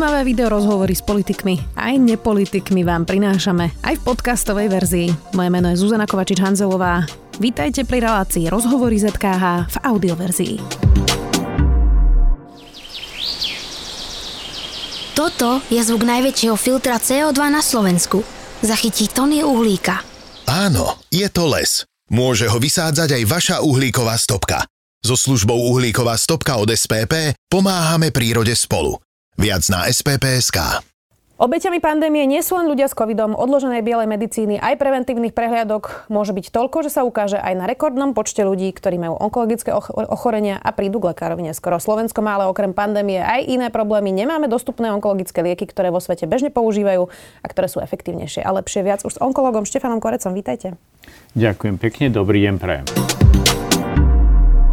Zaujímavé video rozhovory s politikmi aj nepolitikmi vám prinášame aj v podcastovej verzii. Moje meno je Zuzana Kovačič-Hanzelová. Vítajte pri relácii Rozhovory ZKH v audioverzii. Toto je zvuk najväčšieho filtra CO2 na Slovensku. Zachytí tony uhlíka. Áno, je to les. Môže ho vysádzať aj vaša uhlíková stopka. So službou Uhlíková stopka od SPP pomáhame prírode spolu. Viac na spp.sk. Obeťami pandémie nie sú len ľudia s covidom, odloženej bielej medicíny aj preventívnych prehliadok môže byť toľko, že sa ukáže aj na rekordnom počte ľudí, ktorí majú onkologické ochorenia a prídu k lekárovi neskoro. Slovensko má ale okrem pandémie aj iné problémy. Nemáme dostupné onkologické lieky, ktoré vo svete bežne používajú a ktoré sú efektívnejšie a lepšie. Viac už s onkologom Štefanom Korecom. Vítajte. Ďakujem pekne, dobrý deň prajem.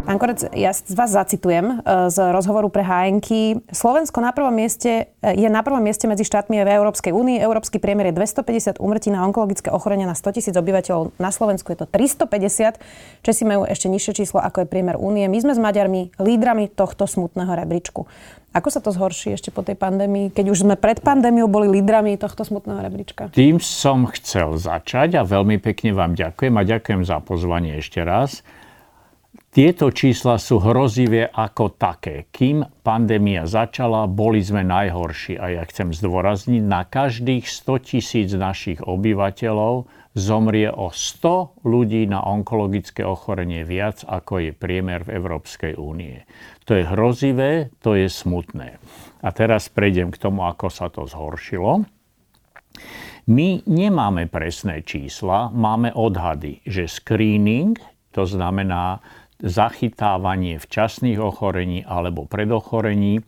Pán Korec, ja z vás zacitujem e, z rozhovoru pre HNK. Slovensko na prvom mieste, e, je na prvom mieste medzi štátmi v Európskej únii. Európsky priemer je 250 umrtí na onkologické ochorenia na 100 tisíc obyvateľov. Na Slovensku je to 350. Česi majú ešte nižšie číslo, ako je priemer únie. My sme s Maďarmi lídrami tohto smutného rebríčku. Ako sa to zhorší ešte po tej pandémii, keď už sme pred pandémiou boli lídrami tohto smutného rebríčka? Tým som chcel začať a veľmi pekne vám ďakujem a ďakujem za pozvanie ešte raz. Tieto čísla sú hrozivé ako také. Kým pandémia začala, boli sme najhorší. A ja chcem zdôrazniť, na každých 100 tisíc našich obyvateľov zomrie o 100 ľudí na onkologické ochorenie viac, ako je priemer v Európskej únie. To je hrozivé, to je smutné. A teraz prejdem k tomu, ako sa to zhoršilo. My nemáme presné čísla, máme odhady, že screening, to znamená zachytávanie včasných ochorení alebo predochorení,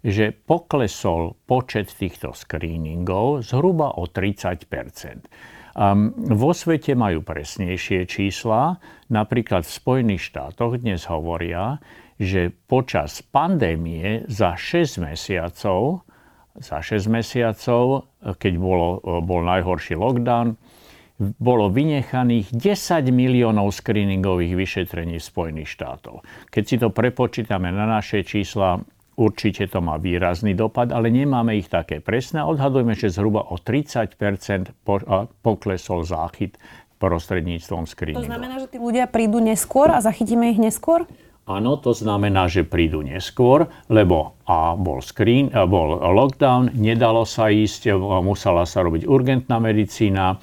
že poklesol počet týchto screeningov zhruba o 30 Um, vo svete majú presnejšie čísla. Napríklad v Spojených štátoch dnes hovoria, že počas pandémie za 6 mesiacov, za 6 mesiacov, keď bolo, bol najhorší lockdown, bolo vynechaných 10 miliónov screeningových vyšetrení Spojených štátov. Keď si to prepočítame na naše čísla, určite to má výrazný dopad, ale nemáme ich také presné. Odhadujeme, že zhruba o 30% poklesol záchyt prostredníctvom screeningu. To znamená, že tí ľudia prídu neskôr a zachytíme ich neskôr? Áno, to znamená, že prídu neskôr, lebo a bol, screen, bol lockdown, nedalo sa ísť, musela sa robiť urgentná medicína,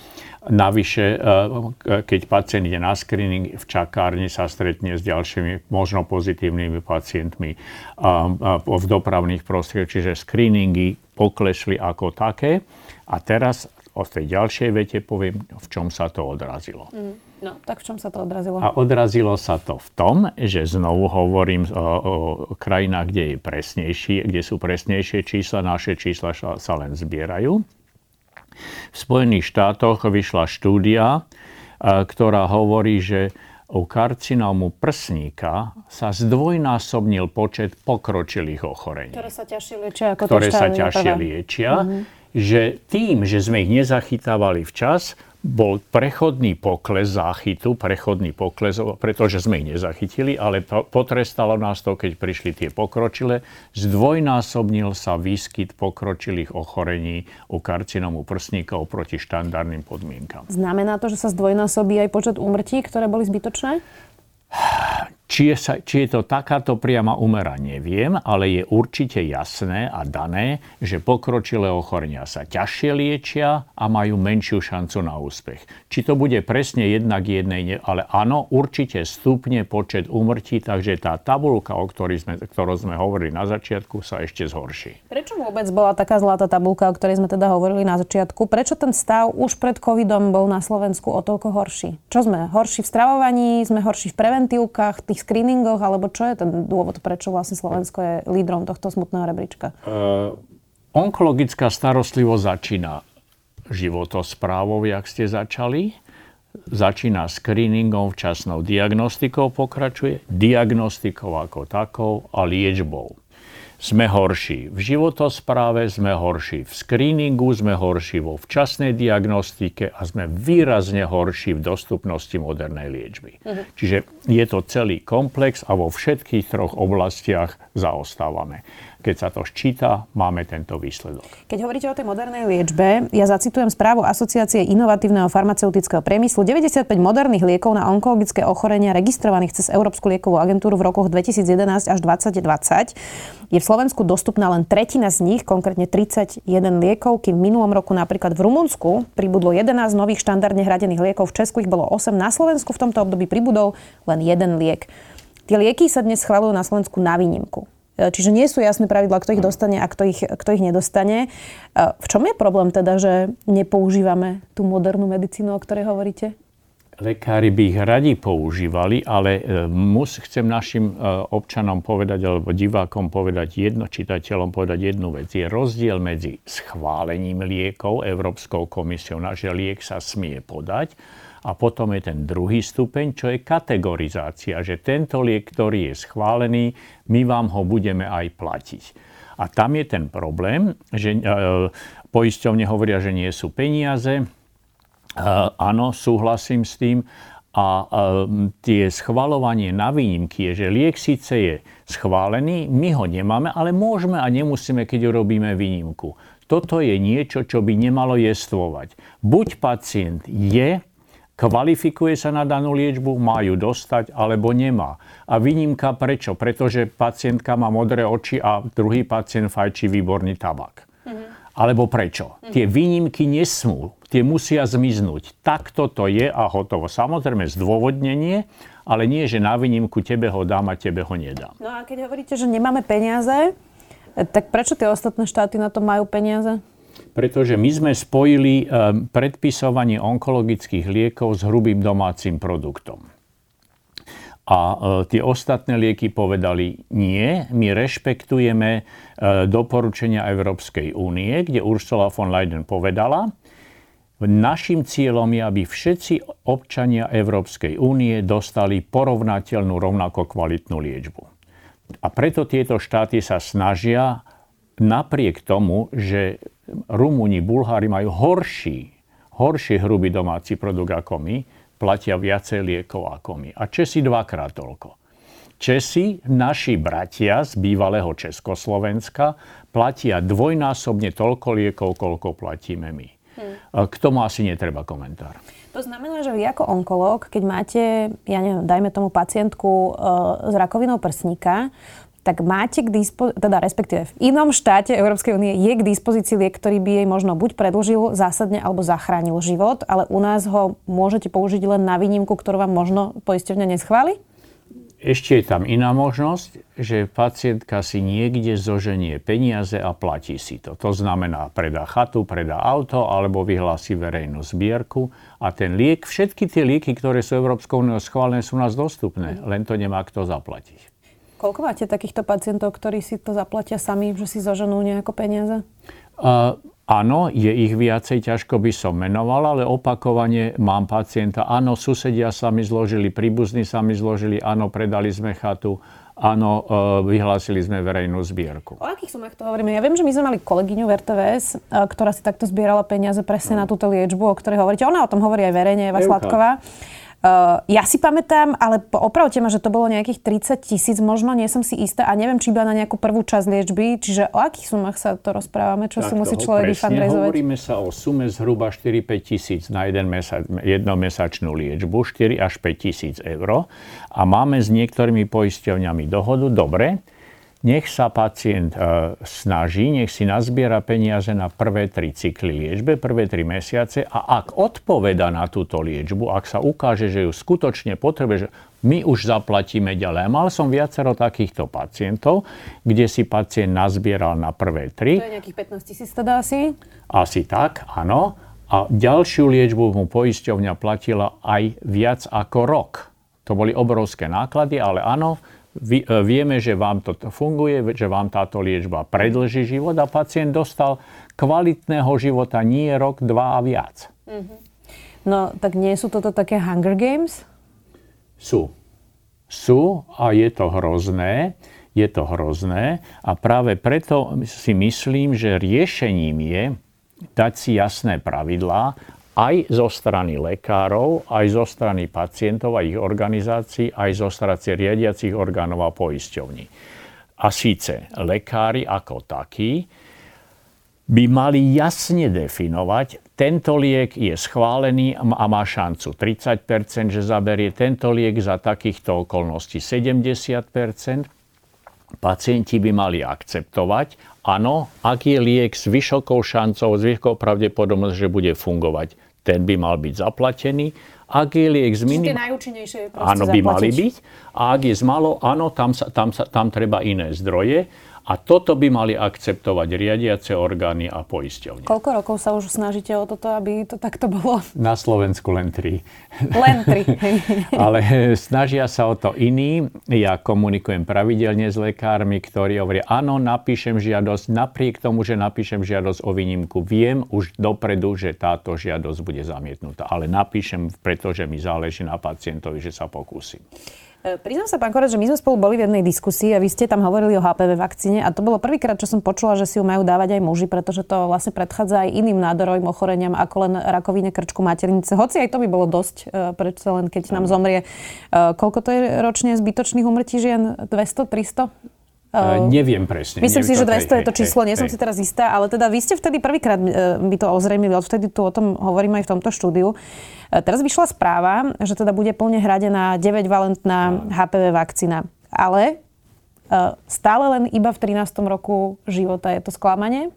Navyše, e, keď pacient ide na screening, v čakárni sa stretne s ďalšími možno pozitívnymi pacientmi v dopravných prostriedkoch, čiže screeningy poklesli ako také. A teraz o tej ďalšej vete poviem, v čom sa to odrazilo. Mm. No, tak v čom sa to odrazilo? A odrazilo sa to v tom, že znovu hovorím o, o krajinách, kde, je presnejší, kde sú presnejšie čísla, naše čísla sa len zbierajú. V Spojených štátoch vyšla štúdia, e, ktorá hovorí, že u karcinómu prsníka sa zdvojnásobnil počet pokročilých ochorení. Ktoré sa ťažšie liečia ako Ktoré sa ťažšie liečia. Uh-huh. Že tým, že sme ich nezachytávali včas, bol prechodný pokles záchytu, prechodný pokles, pretože sme ich nezachytili, ale potrestalo nás to, keď prišli tie pokročilé. Zdvojnásobnil sa výskyt pokročilých ochorení u karcinomu prsníka oproti štandardným podmienkam. Znamená to, že sa zdvojnásobí aj počet úmrtí, ktoré boli zbytočné? Či je, sa, či je to takáto priama umera, neviem, ale je určite jasné a dané, že pokročilé ochorenia sa ťažšie liečia a majú menšiu šancu na úspech. Či to bude presne jednak jednej, ale áno, určite stupne počet úmrtí, takže tá tabulka, o ktorej sme, ktorou sme hovorili na začiatku, sa ešte zhorší. Prečo vôbec bola taká zlatá tabulka, o ktorej sme teda hovorili na začiatku? Prečo ten stav už pred covidom bol na Slovensku o toľko horší? Čo sme? Horší v stravovaní, sme horší v preventívkach, screeningoch, alebo čo je ten dôvod, prečo vlastne Slovensko je lídrom tohto smutného rebríčka? Uh, onkologická starostlivosť začína životosprávou, jak ste začali. Začína screeningom, včasnou diagnostikou pokračuje, diagnostikou ako takou a liečbou sme horší v životospráve, sme horší v screeningu, sme horší vo včasnej diagnostike a sme výrazne horší v dostupnosti modernej liečby. Uh-huh. Čiže je to celý komplex a vo všetkých troch oblastiach zaostávame. Keď sa to ščíta, máme tento výsledok. Keď hovoríte o tej modernej liečbe, ja zacitujem správu Asociácie inovatívneho farmaceutického priemyslu. 95 moderných liekov na onkologické ochorenia registrovaných cez Európsku liekovú agentúru v rokoch 2011 až 2020 je v Slovensku dostupná len tretina z nich, konkrétne 31 liekov, kým v minulom roku napríklad v Rumunsku pribudlo 11 nových štandardne hradených liekov, v Česku ich bolo 8, na Slovensku v tomto období pribudol len jeden liek. Tie lieky sa dnes schvalujú na Slovensku na výnimku. E, čiže nie sú jasné pravidla, kto ich dostane a kto ich, kto ich nedostane. E, v čom je problém teda, že nepoužívame tú modernú medicínu, o ktorej hovoríte? Lekári by ich radi používali, ale e, mus, chcem našim občanom povedať, alebo divákom povedať jedno, čitateľom povedať jednu vec. Je rozdiel medzi schválením liekov Európskou komisiou, na že liek sa smie podať, a potom je ten druhý stupeň, čo je kategorizácia, že tento liek, ktorý je schválený, my vám ho budeme aj platiť. A tam je ten problém, že e, poisťovne hovoria, že nie sú peniaze. E, áno, súhlasím s tým. A e, tie schvalovanie na výnimky je, že liek síce je schválený, my ho nemáme, ale môžeme a nemusíme, keď urobíme výnimku. Toto je niečo, čo by nemalo jestvovať. Buď pacient je kvalifikuje sa na danú liečbu, má ju dostať alebo nemá. A výnimka prečo? Pretože pacientka má modré oči a druhý pacient fajčí výborný tabak. Mm-hmm. Alebo prečo? Mm-hmm. Tie výnimky nesmú, tie musia zmiznúť. Takto to je a hotovo. Samozrejme zdôvodnenie, ale nie, že na výnimku tebe ho dám a tebe ho nedám. No a keď hovoríte, že nemáme peniaze, tak prečo tie ostatné štáty na to majú peniaze? Pretože my sme spojili eh, predpisovanie onkologických liekov s hrubým domácim produktom. A eh, tie ostatné lieky povedali nie, my rešpektujeme eh, doporučenia Európskej únie, kde Ursula von Leyen povedala, Našim cieľom je, aby všetci občania Európskej únie dostali porovnateľnú rovnako kvalitnú liečbu. A preto tieto štáty sa snažia napriek tomu, že Rumúni, Bulhári majú horší, horší hrubý domáci produkt ako my, platia viacej liekov ako my. A Česi dvakrát toľko. Česi, naši bratia z bývalého Československa, platia dvojnásobne toľko liekov, koľko platíme my. Hmm. K tomu asi netreba komentár. To znamená, že vy ako onkológ, keď máte, ja neviem, dajme tomu pacientku e, s rakovinou prsníka, tak máte k dispozícii, teda respektíve v inom štáte Európskej únie je k dispozícii liek, ktorý by jej možno buď predlžil zásadne alebo zachránil život, ale u nás ho môžete použiť len na výnimku, ktorú vám možno poisťovňa neschváli? Ešte je tam iná možnosť, že pacientka si niekde zoženie peniaze a platí si to. To znamená, predá chatu, predá auto alebo vyhlási verejnú zbierku a ten liek, všetky tie lieky, ktoré sú Európskou úniou schválené, sú nás dostupné, len to nemá kto zaplatiť. Koľko máte takýchto pacientov, ktorí si to zaplatia sami, že si zoženú nejako peniaze? Uh, áno, je ich viacej, ťažko by som menoval, ale opakovane mám pacienta. Áno, susedia sa mi zložili, príbuzní sa mi zložili, áno, predali sme chatu, áno, uh, vyhlásili sme verejnú zbierku. O akých sumách to hovoríme? Ja viem, že my sme mali kolegyňu v RTVS, uh, ktorá si takto zbierala peniaze presne no. na túto liečbu, o ktorej hovoríte. Ona o tom hovorí aj verejne, Eva Sladková. Uh, ja si pamätám, ale opravte ma, že to bolo nejakých 30 tisíc, možno nie som si istá a neviem, či iba na nejakú prvú časť liečby, čiže o akých sumách sa to rozprávame, čo tak si musí človek vyfundraizovať? Hovoríme sa o sume zhruba 4-5 tisíc na jeden mesa- jednomesačnú liečbu, 4 až 5 tisíc eur a máme s niektorými poisťovňami dohodu, dobre, nech sa pacient e, snaží, nech si nazbiera peniaze na prvé tri cykly liečbe, prvé tri mesiace a ak odpoveda na túto liečbu, ak sa ukáže, že ju skutočne potrebuje, že my už zaplatíme ďalej. Mal som viacero takýchto pacientov, kde si pacient nazbieral na prvé tri. To je nejakých 15 tisíc teda asi? Asi tak, áno. A ďalšiu liečbu mu poisťovňa platila aj viac ako rok. To boli obrovské náklady, ale áno, E, vieme, že vám to funguje, že vám táto liečba predlží život a pacient dostal kvalitného života nie rok, dva a viac. Mm-hmm. No, tak nie sú toto také Hunger Games? Sú. Sú a je to hrozné. Je to hrozné a práve preto si myslím, že riešením je dať si jasné pravidlá aj zo strany lekárov, aj zo strany pacientov a ich organizácií, aj zo strany riadiacich orgánov a poisťovní. A síce lekári ako takí by mali jasne definovať, tento liek je schválený a má šancu 30%, že zaberie tento liek za takýchto okolností 70%. Pacienti by mali akceptovať, áno, ak je liek s vysokou šancou, s vysokou pravdepodobnosťou, že bude fungovať, ten by mal byť zaplatený. Ak je liek z minim... najúčinnejšie Áno, by mali byť. A ak je z malo, áno, tam, sa, tam, sa, tam treba iné zdroje. A toto by mali akceptovať riadiace orgány a poisťovne. Koľko rokov sa už snažíte o toto, aby to takto bolo? Na Slovensku len tri. Len tri. Ale snažia sa o to iní. Ja komunikujem pravidelne s lekármi, ktorí hovoria, áno, napíšem žiadosť. Napriek tomu, že napíšem žiadosť o výnimku, viem už dopredu, že táto žiadosť bude zamietnutá. Ale napíšem, pretože mi záleží na pacientovi, že sa pokúsim. E, priznám sa, pán Korec, že my sme spolu boli v jednej diskusii a vy ste tam hovorili o HPV vakcíne a to bolo prvýkrát, čo som počula, že si ju majú dávať aj muži, pretože to vlastne predchádza aj iným nádorovým ochoreniam ako len rakovine krčku maternice. Hoci aj to by bolo dosť, e, prečo len keď nám zomrie. E, koľko to je ročne zbytočných umrtí žien? 200, 300? Uh, neviem presne. Myslím neviem, si, že 200 hej, je to číslo, hej, nie som hej. si teraz istá, ale teda vy ste vtedy prvýkrát mi to ozrejmili, odvtedy tu o tom hovorím aj v tomto štúdiu. E, teraz vyšla správa, že teda bude plne hradená 9-valentná HPV vakcína. Ale e, stále len iba v 13. roku života je to sklamanie? E,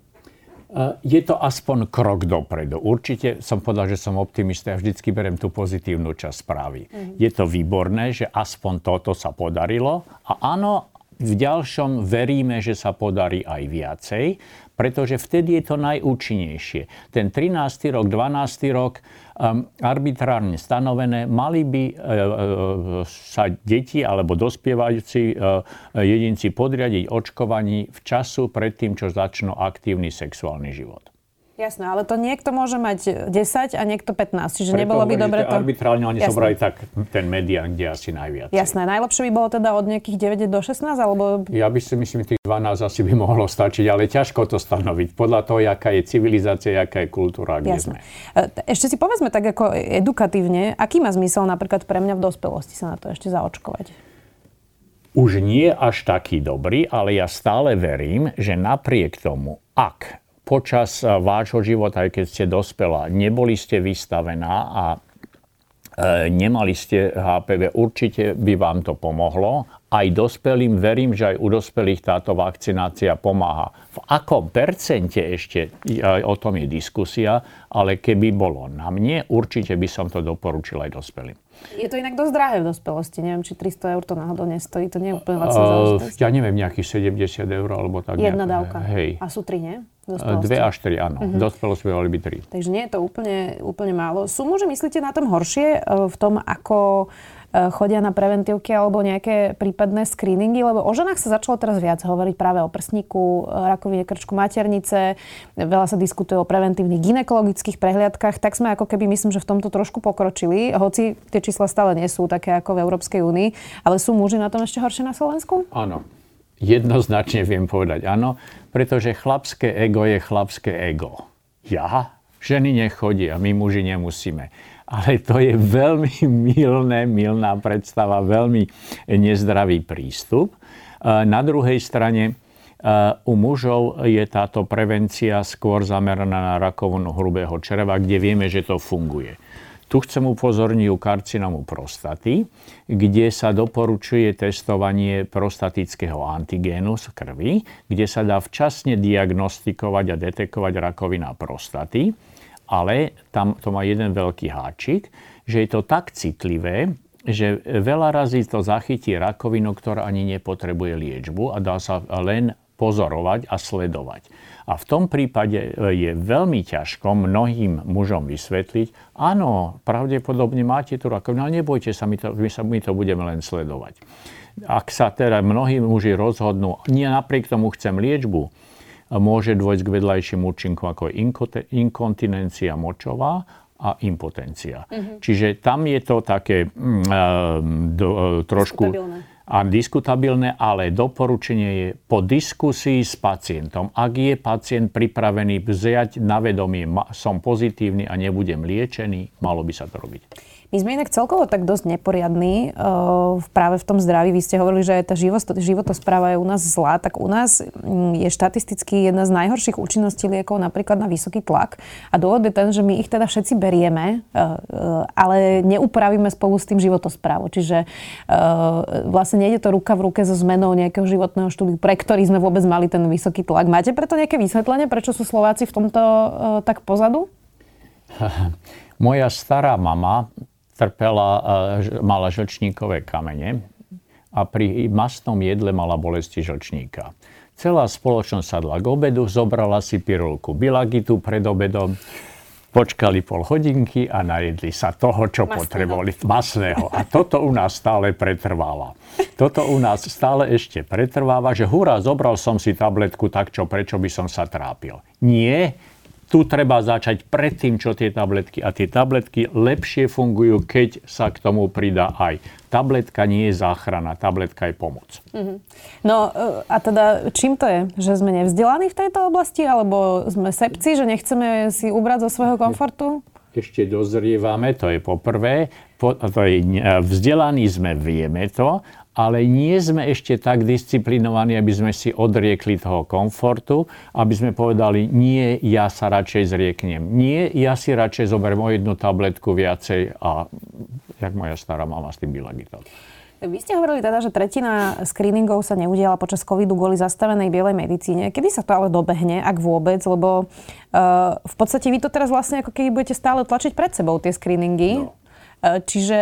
je to aspoň krok dopredu. Určite som povedal, že som optimista a vždycky berem tú pozitívnu časť správy. Mm-hmm. Je to výborné, že aspoň toto sa podarilo. A áno, v ďalšom veríme, že sa podarí aj viacej, pretože vtedy je to najúčinnejšie. Ten 13. rok, 12. rok, um, arbitrárne stanovené, mali by uh, sa deti alebo dospievajúci uh, jedinci podriadiť očkovaní v času pred tým, čo začnú aktívny sexuálny život. Jasné, ale to niekto môže mať 10 a niekto 15, čiže Preto nebolo by dobre to... Arbitrálne oni zobrali tak ten median, kde asi najviac. Jasné, najlepšie by bolo teda od nejakých 9 do 16, alebo... Ja by si myslím, tých 12 asi by mohlo stačiť, ale ťažko to stanoviť. Podľa toho, aká je civilizácia, aká je kultúra, kde Jasné. sme. E, ešte si povedzme tak ako edukatívne, aký má zmysel napríklad pre mňa v dospelosti sa na to ešte zaočkovať? Už nie až taký dobrý, ale ja stále verím, že napriek tomu, ak počas eh, vášho života, aj keď ste dospela, neboli ste vystavená a eh, nemali ste HPV, určite by vám to pomohlo. Aj dospelým verím, že aj u dospelých táto vakcinácia pomáha. V akom percente ešte, o tom je diskusia, ale keby bolo na mne, určite by som to doporučil aj dospelým. Je to inak dosť drahé v dospelosti. Neviem, či 300 eur to náhodou nestojí. To nie je úplne lacná záležitosť. Ja neviem, nejakých 70 eur alebo tak. Jedna nejak, dávka. Hej. A sú tri, nie? Dve až tri, áno. Uh-huh. Dospelosť by mali byť tri. Takže nie je to úplne, úplne málo. Sú muži, myslíte, na tom horšie e, v tom, ako e, chodia na preventívky alebo nejaké prípadné screeningy, lebo o ženách sa začalo teraz viac hovoriť práve o prsníku, rakovine krčku maternice, veľa sa diskutuje o preventívnych ginekologických prehliadkach, tak sme ako keby myslím, že v tomto trošku pokročili, hoci tie čísla stále nie sú také ako v Európskej únii, ale sú muži na tom ešte horšie na Slovensku? Áno. Jednoznačne viem povedať áno, pretože chlapské ego je chlapské ego. Ja? Ženy nechodia, my muži nemusíme. Ale to je veľmi milné, milná predstava, veľmi nezdravý prístup. Na druhej strane, u mužov je táto prevencia skôr zameraná na rakovinu hrubého čreva, kde vieme, že to funguje. Tu chcem upozorniť u karcinomu prostaty, kde sa doporučuje testovanie prostatického antigénu z krvi, kde sa dá včasne diagnostikovať a detekovať rakovina prostaty, ale tam to má jeden veľký háčik, že je to tak citlivé, že veľa razy to zachytí rakovinu, ktorá ani nepotrebuje liečbu a dá sa len pozorovať a sledovať. A v tom prípade e, je veľmi ťažko mnohým mužom vysvetliť, áno, pravdepodobne máte tu rakovinu, ale nebojte sa, my to, my, sa, my to budeme len sledovať. Ak sa teda mnohí muži rozhodnú, nie napriek tomu chcem liečbu, môže dôjsť k vedľajším účinkom ako inkontinencia močová a impotencia. Mm-hmm. Čiže tam je to také mm, do, e, trošku... Stabilné a diskutabilné, ale doporučenie je po diskusii s pacientom. Ak je pacient pripravený vziať na vedomie, som pozitívny a nebudem liečený, malo by sa to robiť. My sme inak celkovo tak dosť neporiadní uh, práve v tom zdraví. Vy ste hovorili, že tá život, životospráva je u nás zlá, tak u nás mm, je štatisticky jedna z najhorších účinností liekov napríklad na vysoký tlak. A dôvod je ten, že my ich teda všetci berieme, uh, uh, ale neupravíme spolu s tým životosprávu. Čiže uh, vlastne nejde to ruka v ruke so zmenou nejakého životného štúdiu, pre ktorý sme vôbec mali ten vysoký tlak. Máte preto nejaké vysvetlenie, prečo sú Slováci v tomto uh, tak pozadu? Moja stará mama trpela, e, mala žlčníkové kamene a pri masnom jedle mala bolesti žlčníka. Celá spoločnosť sadla k obedu, zobrala si pirulku bilagitu pred obedom, počkali pol hodinky a najedli sa toho, čo masného. potrebovali. Masného. A toto u nás stále pretrváva. Toto u nás stále ešte pretrváva, že hurá, zobral som si tabletku, tak čo, prečo by som sa trápil. Nie, tu treba začať predtým, čo tie tabletky. A tie tabletky lepšie fungujú, keď sa k tomu pridá aj. Tabletka nie je záchrana, tabletka je pomoc. Mm-hmm. No a teda čím to je? Že sme nevzdelaní v tejto oblasti? Alebo sme sepci, že nechceme si ubrať zo svojho komfortu? Ešte dozrievame, to je poprvé. Po, to je, vzdelaní sme, vieme to, ale nie sme ešte tak disciplinovaní, aby sme si odriekli toho komfortu, aby sme povedali, nie, ja sa radšej zrieknem. Nie, ja si radšej zoberiem o jednu tabletku viacej a jak moja stará mama s tým bilagital. Vy ste hovorili teda, že tretina screeningov sa neudiala počas covidu kvôli zastavenej bielej medicíne. Kedy sa to ale dobehne, ak vôbec? Lebo uh, v podstate vy to teraz vlastne ako keby budete stále tlačiť pred sebou tie screeningy. No. Uh, čiže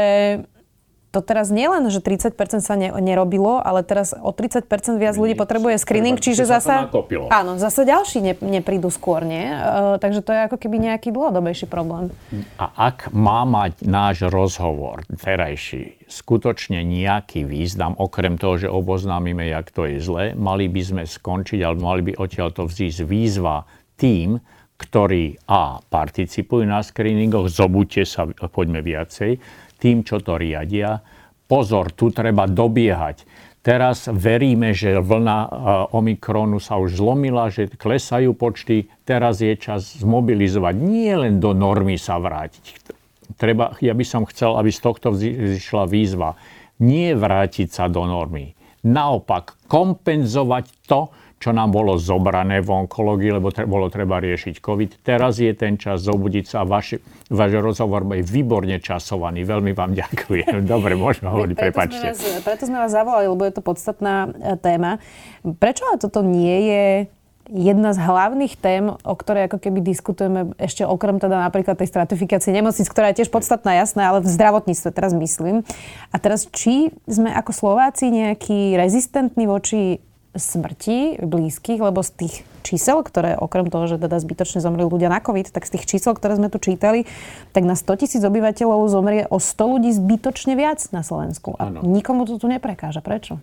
to teraz nielen, že 30% sa ne, nerobilo, ale teraz o 30% viac ľudí potrebuje screening, čiže zasa... Áno, zase ďalší ne, neprídu skôr, nie? Uh, takže to je ako keby nejaký dlhodobejší problém. A ak má mať náš rozhovor terajší skutočne nejaký význam, okrem toho, že oboznámime, jak to je zle, mali by sme skončiť, ale mali by odtiaľ to vzísť výzva tým, ktorí A. participujú na screeningoch, zobuďte sa, poďme viacej, tým, čo to riadia. Pozor, tu treba dobiehať. Teraz veríme, že vlna e, Omikronu sa už zlomila, že klesajú počty. Teraz je čas zmobilizovať, nie len do normy sa vrátiť. Treba, ja by som chcel, aby z tohto vzýšla výzva. Nie vrátiť sa do normy. Naopak, kompenzovať to, čo nám bolo zobrané v onkológii, lebo tre, bolo treba riešiť COVID. Teraz je ten čas zobudiť sa. Váš, váš rozhovor je výborne časovaný. Veľmi vám ďakujem. Dobre, môžeme hovoriť, preto prepačte. Sme vás, preto sme vás zavolali, lebo je to podstatná e, téma. Prečo ale toto nie je jedna z hlavných tém, o ktorej ako keby diskutujeme ešte okrem teda napríklad tej stratifikácie nemocnic, ktorá je tiež podstatná, jasná, ale v zdravotníctve teraz myslím. A teraz, či sme ako Slováci nejaký rezistentní voči smrti blízkych, lebo z tých čísel, ktoré okrem toho, že teda zbytočne zomreli ľudia na COVID, tak z tých čísel, ktoré sme tu čítali, tak na 100 tisíc obyvateľov zomrie o 100 ľudí zbytočne viac na Slovensku. A ano. nikomu to tu neprekáža. Prečo?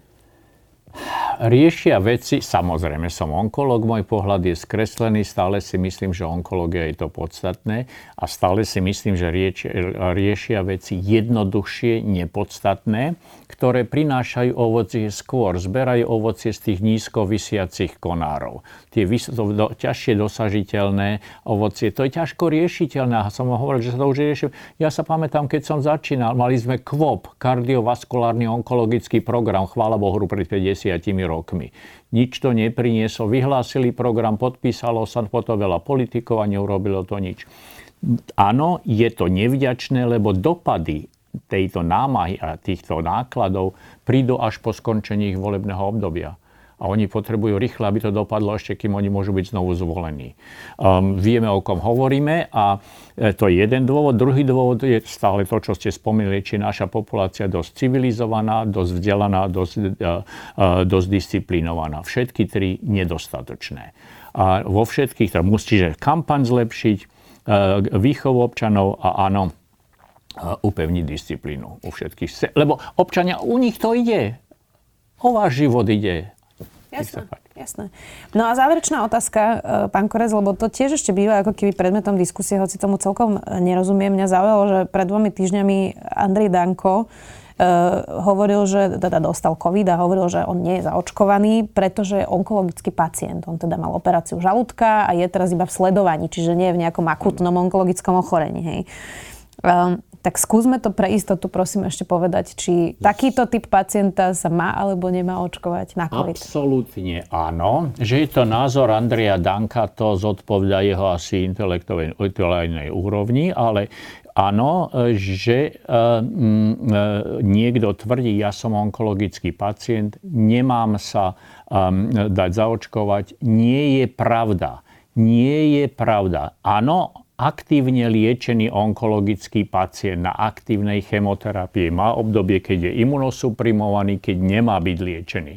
Riešia veci, samozrejme som onkolog, môj pohľad je skreslený, stále si myslím, že onkológia je to podstatné a stále si myslím, že riešia, riešia veci jednoduchšie, nepodstatné, ktoré prinášajú ovocie skôr, zberajú ovocie z tých nízko vysiacich konárov. Tie vys- do, ťažšie dosažiteľné ovocie, to je ťažko riešiteľné. A som hovoril, že sa to už rieši. Ja sa pamätám, keď som začínal, mali sme KVOP, kardiovaskulárny onkologický program, chvála Bohu, pred 50 rokmi. Nič to neprinieslo. Vyhlásili program, podpísalo sa potom veľa politikov a neurobilo to nič. Áno, je to nevďačné, lebo dopady tejto námahy a týchto nákladov prídu až po skončení ich volebného obdobia a oni potrebujú rýchle, aby to dopadlo ešte, kým oni môžu byť znovu zvolení. Um, vieme, o kom hovoríme a e, to je jeden dôvod. Druhý dôvod je stále to, čo ste spomínali, či naša populácia dosť civilizovaná, dosť vzdelaná, dosť, uh, uh, dosť disciplinovaná. Všetky tri nedostatočné. A vo všetkých, teda musíte kampaň zlepšiť, uh, výchovu občanov a áno, upevniť disciplínu u všetkých. Lebo občania, u nich to ide. O váš život ide. Jasné, jasné. No a záverečná otázka, e, pán Korez, lebo to tiež ešte býva ako keby predmetom diskusie, hoci tomu celkom nerozumiem. Mňa zaujalo, že pred dvomi týždňami Andrej Danko Uh, hovoril, že teda dostal COVID a hovoril, že on nie je zaočkovaný, pretože je onkologický pacient. On teda mal operáciu žalúdka a je teraz iba v sledovaní, čiže nie je v nejakom akutnom onkologickom ochorení. Hej. Um, tak skúsme to pre istotu prosím ešte povedať, či takýto typ pacienta sa má alebo nemá očkovať na COVID. Absolútne áno. Že je to názor Andreja Danka, to zodpovedá jeho asi intelektuálnej úrovni, ale áno, že e, e, niekto tvrdí, ja som onkologický pacient, nemám sa dať zaočkovať, nie je pravda. Nie je pravda. Áno, aktívne liečený onkologický pacient na aktívnej chemoterapii má obdobie, keď je imunosuprimovaný, keď nemá byť liečený.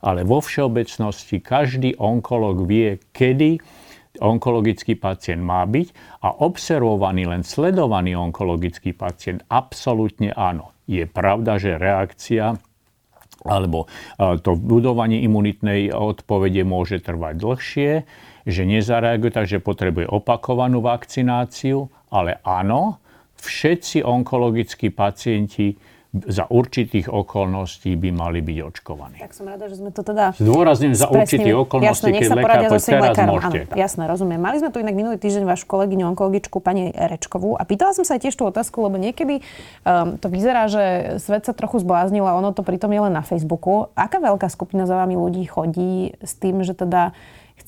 Ale vo všeobecnosti každý onkolog vie, kedy onkologický pacient má byť a observovaný, len sledovaný onkologický pacient absolútne áno. Je pravda, že reakcia alebo to budovanie imunitnej odpovede môže trvať dlhšie, že nezareaguje, takže potrebuje opakovanú vakcináciu, ale áno, všetci onkologickí pacienti za určitých okolností by mali byť očkovaní. Tak som rada, že sme to teda... Zdôrazním za určitých okolností, keď lekár povedal, teraz lekárom. môžete. Áno, jasné, rozumiem. Mali sme tu inak minulý týždeň vašu kolegyňu onkologičku pani Rečkovú a pýtala som sa aj tiež tú otázku, lebo niekedy um, to vyzerá, že svet sa trochu zbláznil a ono to pritom je len na Facebooku. Aká veľká skupina za vami ľudí chodí s tým, že teda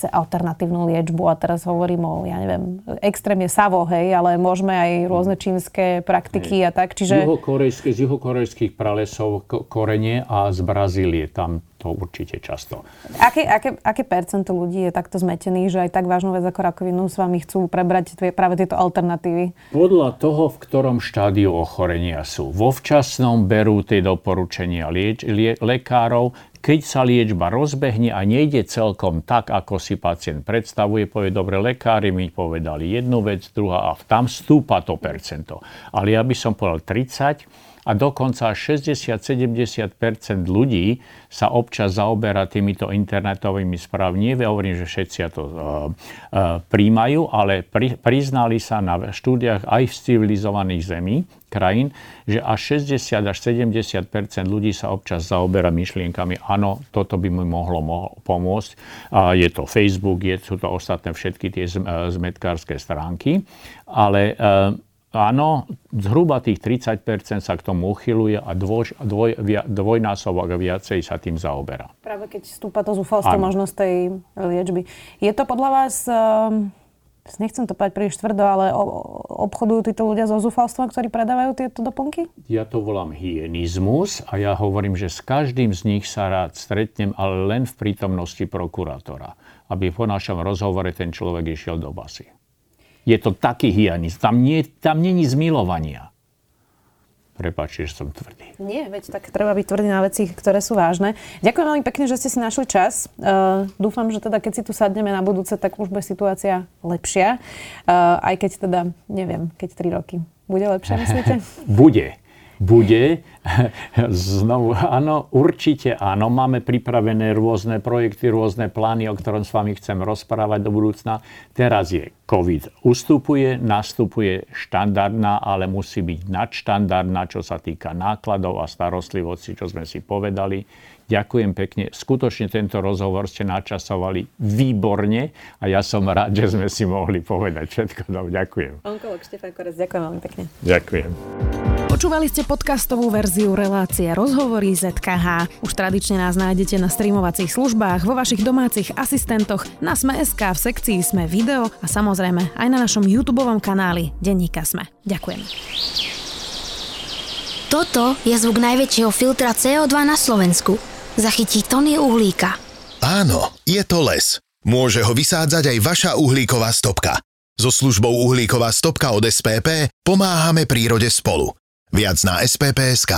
chce alternatívnu liečbu a teraz hovorím o, ja neviem, extrémne savo, hej, ale môžeme aj rôzne čínske praktiky hej. a tak, čiže... Z juhokorejských pralesov korene a z Brazílie, tam to určite často. Aké, aké, aké percento ľudí je takto zmetených, že aj tak vážnu vec ako rakovinu s vami chcú prebrať práve tieto alternatívy? Podľa toho, v ktorom štádiu ochorenia sú. Vo včasnom berú tie doporučenia lieč, lie, lekárov, keď sa liečba rozbehne a nejde celkom tak, ako si pacient predstavuje, povie, dobre, lekári mi povedali jednu vec, druhá a tam stúpa to percento. Ale ja by som povedal 30, a dokonca 60-70% ľudí sa občas zaoberá týmito internetovými správami. Nie hovorím, že všetci to uh, uh, príjmajú, ale pri, priznali sa na štúdiách aj v civilizovaných zemí, krajín, že až 60 až 70% ľudí sa občas zaoberá myšlienkami, áno, toto by mi mohlo, mohlo pomôcť. A je to Facebook, je, sú to ostatné všetky tie zmetkárske stránky, ale uh, Áno, zhruba tých 30% sa k tomu uchyluje a dvoj, dvoj, dvojnásobok viacej sa tým zaoberá. Práve keď stúpa to zúfalstvo možnosť tej liečby. Je to podľa vás, ehm, nechcem to povedať príliš tvrdo, ale obchodujú títo ľudia so zúfalstvom, ktorí predávajú tieto doplnky? Ja to volám hyenizmus a ja hovorím, že s každým z nich sa rád stretnem, ale len v prítomnosti prokurátora. Aby po našom rozhovore ten človek išiel do basy. Je to taký hyanizm. Tam, nie, tam není zmilovania. Prepačte, že som tvrdý. Nie, veď tak treba byť tvrdý na veci, ktoré sú vážne. Ďakujem veľmi pekne, že ste si našli čas. Uh, dúfam, že teda keď si tu sadneme na budúce, tak už bude situácia lepšia. Uh, aj keď teda, neviem, keď 3 roky. Bude lepšia, myslíte? bude bude. Znovu, áno, určite áno. Máme pripravené rôzne projekty, rôzne plány, o ktorom s vami chcem rozprávať do budúcna. Teraz je COVID. Ustupuje, nastupuje štandardná, ale musí byť nadštandardná, čo sa týka nákladov a starostlivosti, čo sme si povedali. Ďakujem pekne. Skutočne tento rozhovor ste načasovali výborne a ja som rád, že sme si mohli povedať všetko. No, ďakujem. Onkolog Štefan Korec, ďakujem veľmi pekne. Ďakujem. Počúvali ste podcastovú verziu relácie Rozhovory ZKH. Už tradične nás nájdete na streamovacích službách, vo vašich domácich asistentoch, na Sme.sk, v sekcii Sme video a samozrejme aj na našom YouTube kanáli Denníka Sme. Ďakujem. Toto je zvuk najväčšieho filtra CO2 na Slovensku zachytí tony uhlíka. Áno, je to les. Môže ho vysádzať aj vaša uhlíková stopka. So službou uhlíková stopka od SPP pomáhame prírode spolu. Viac na spp.sk.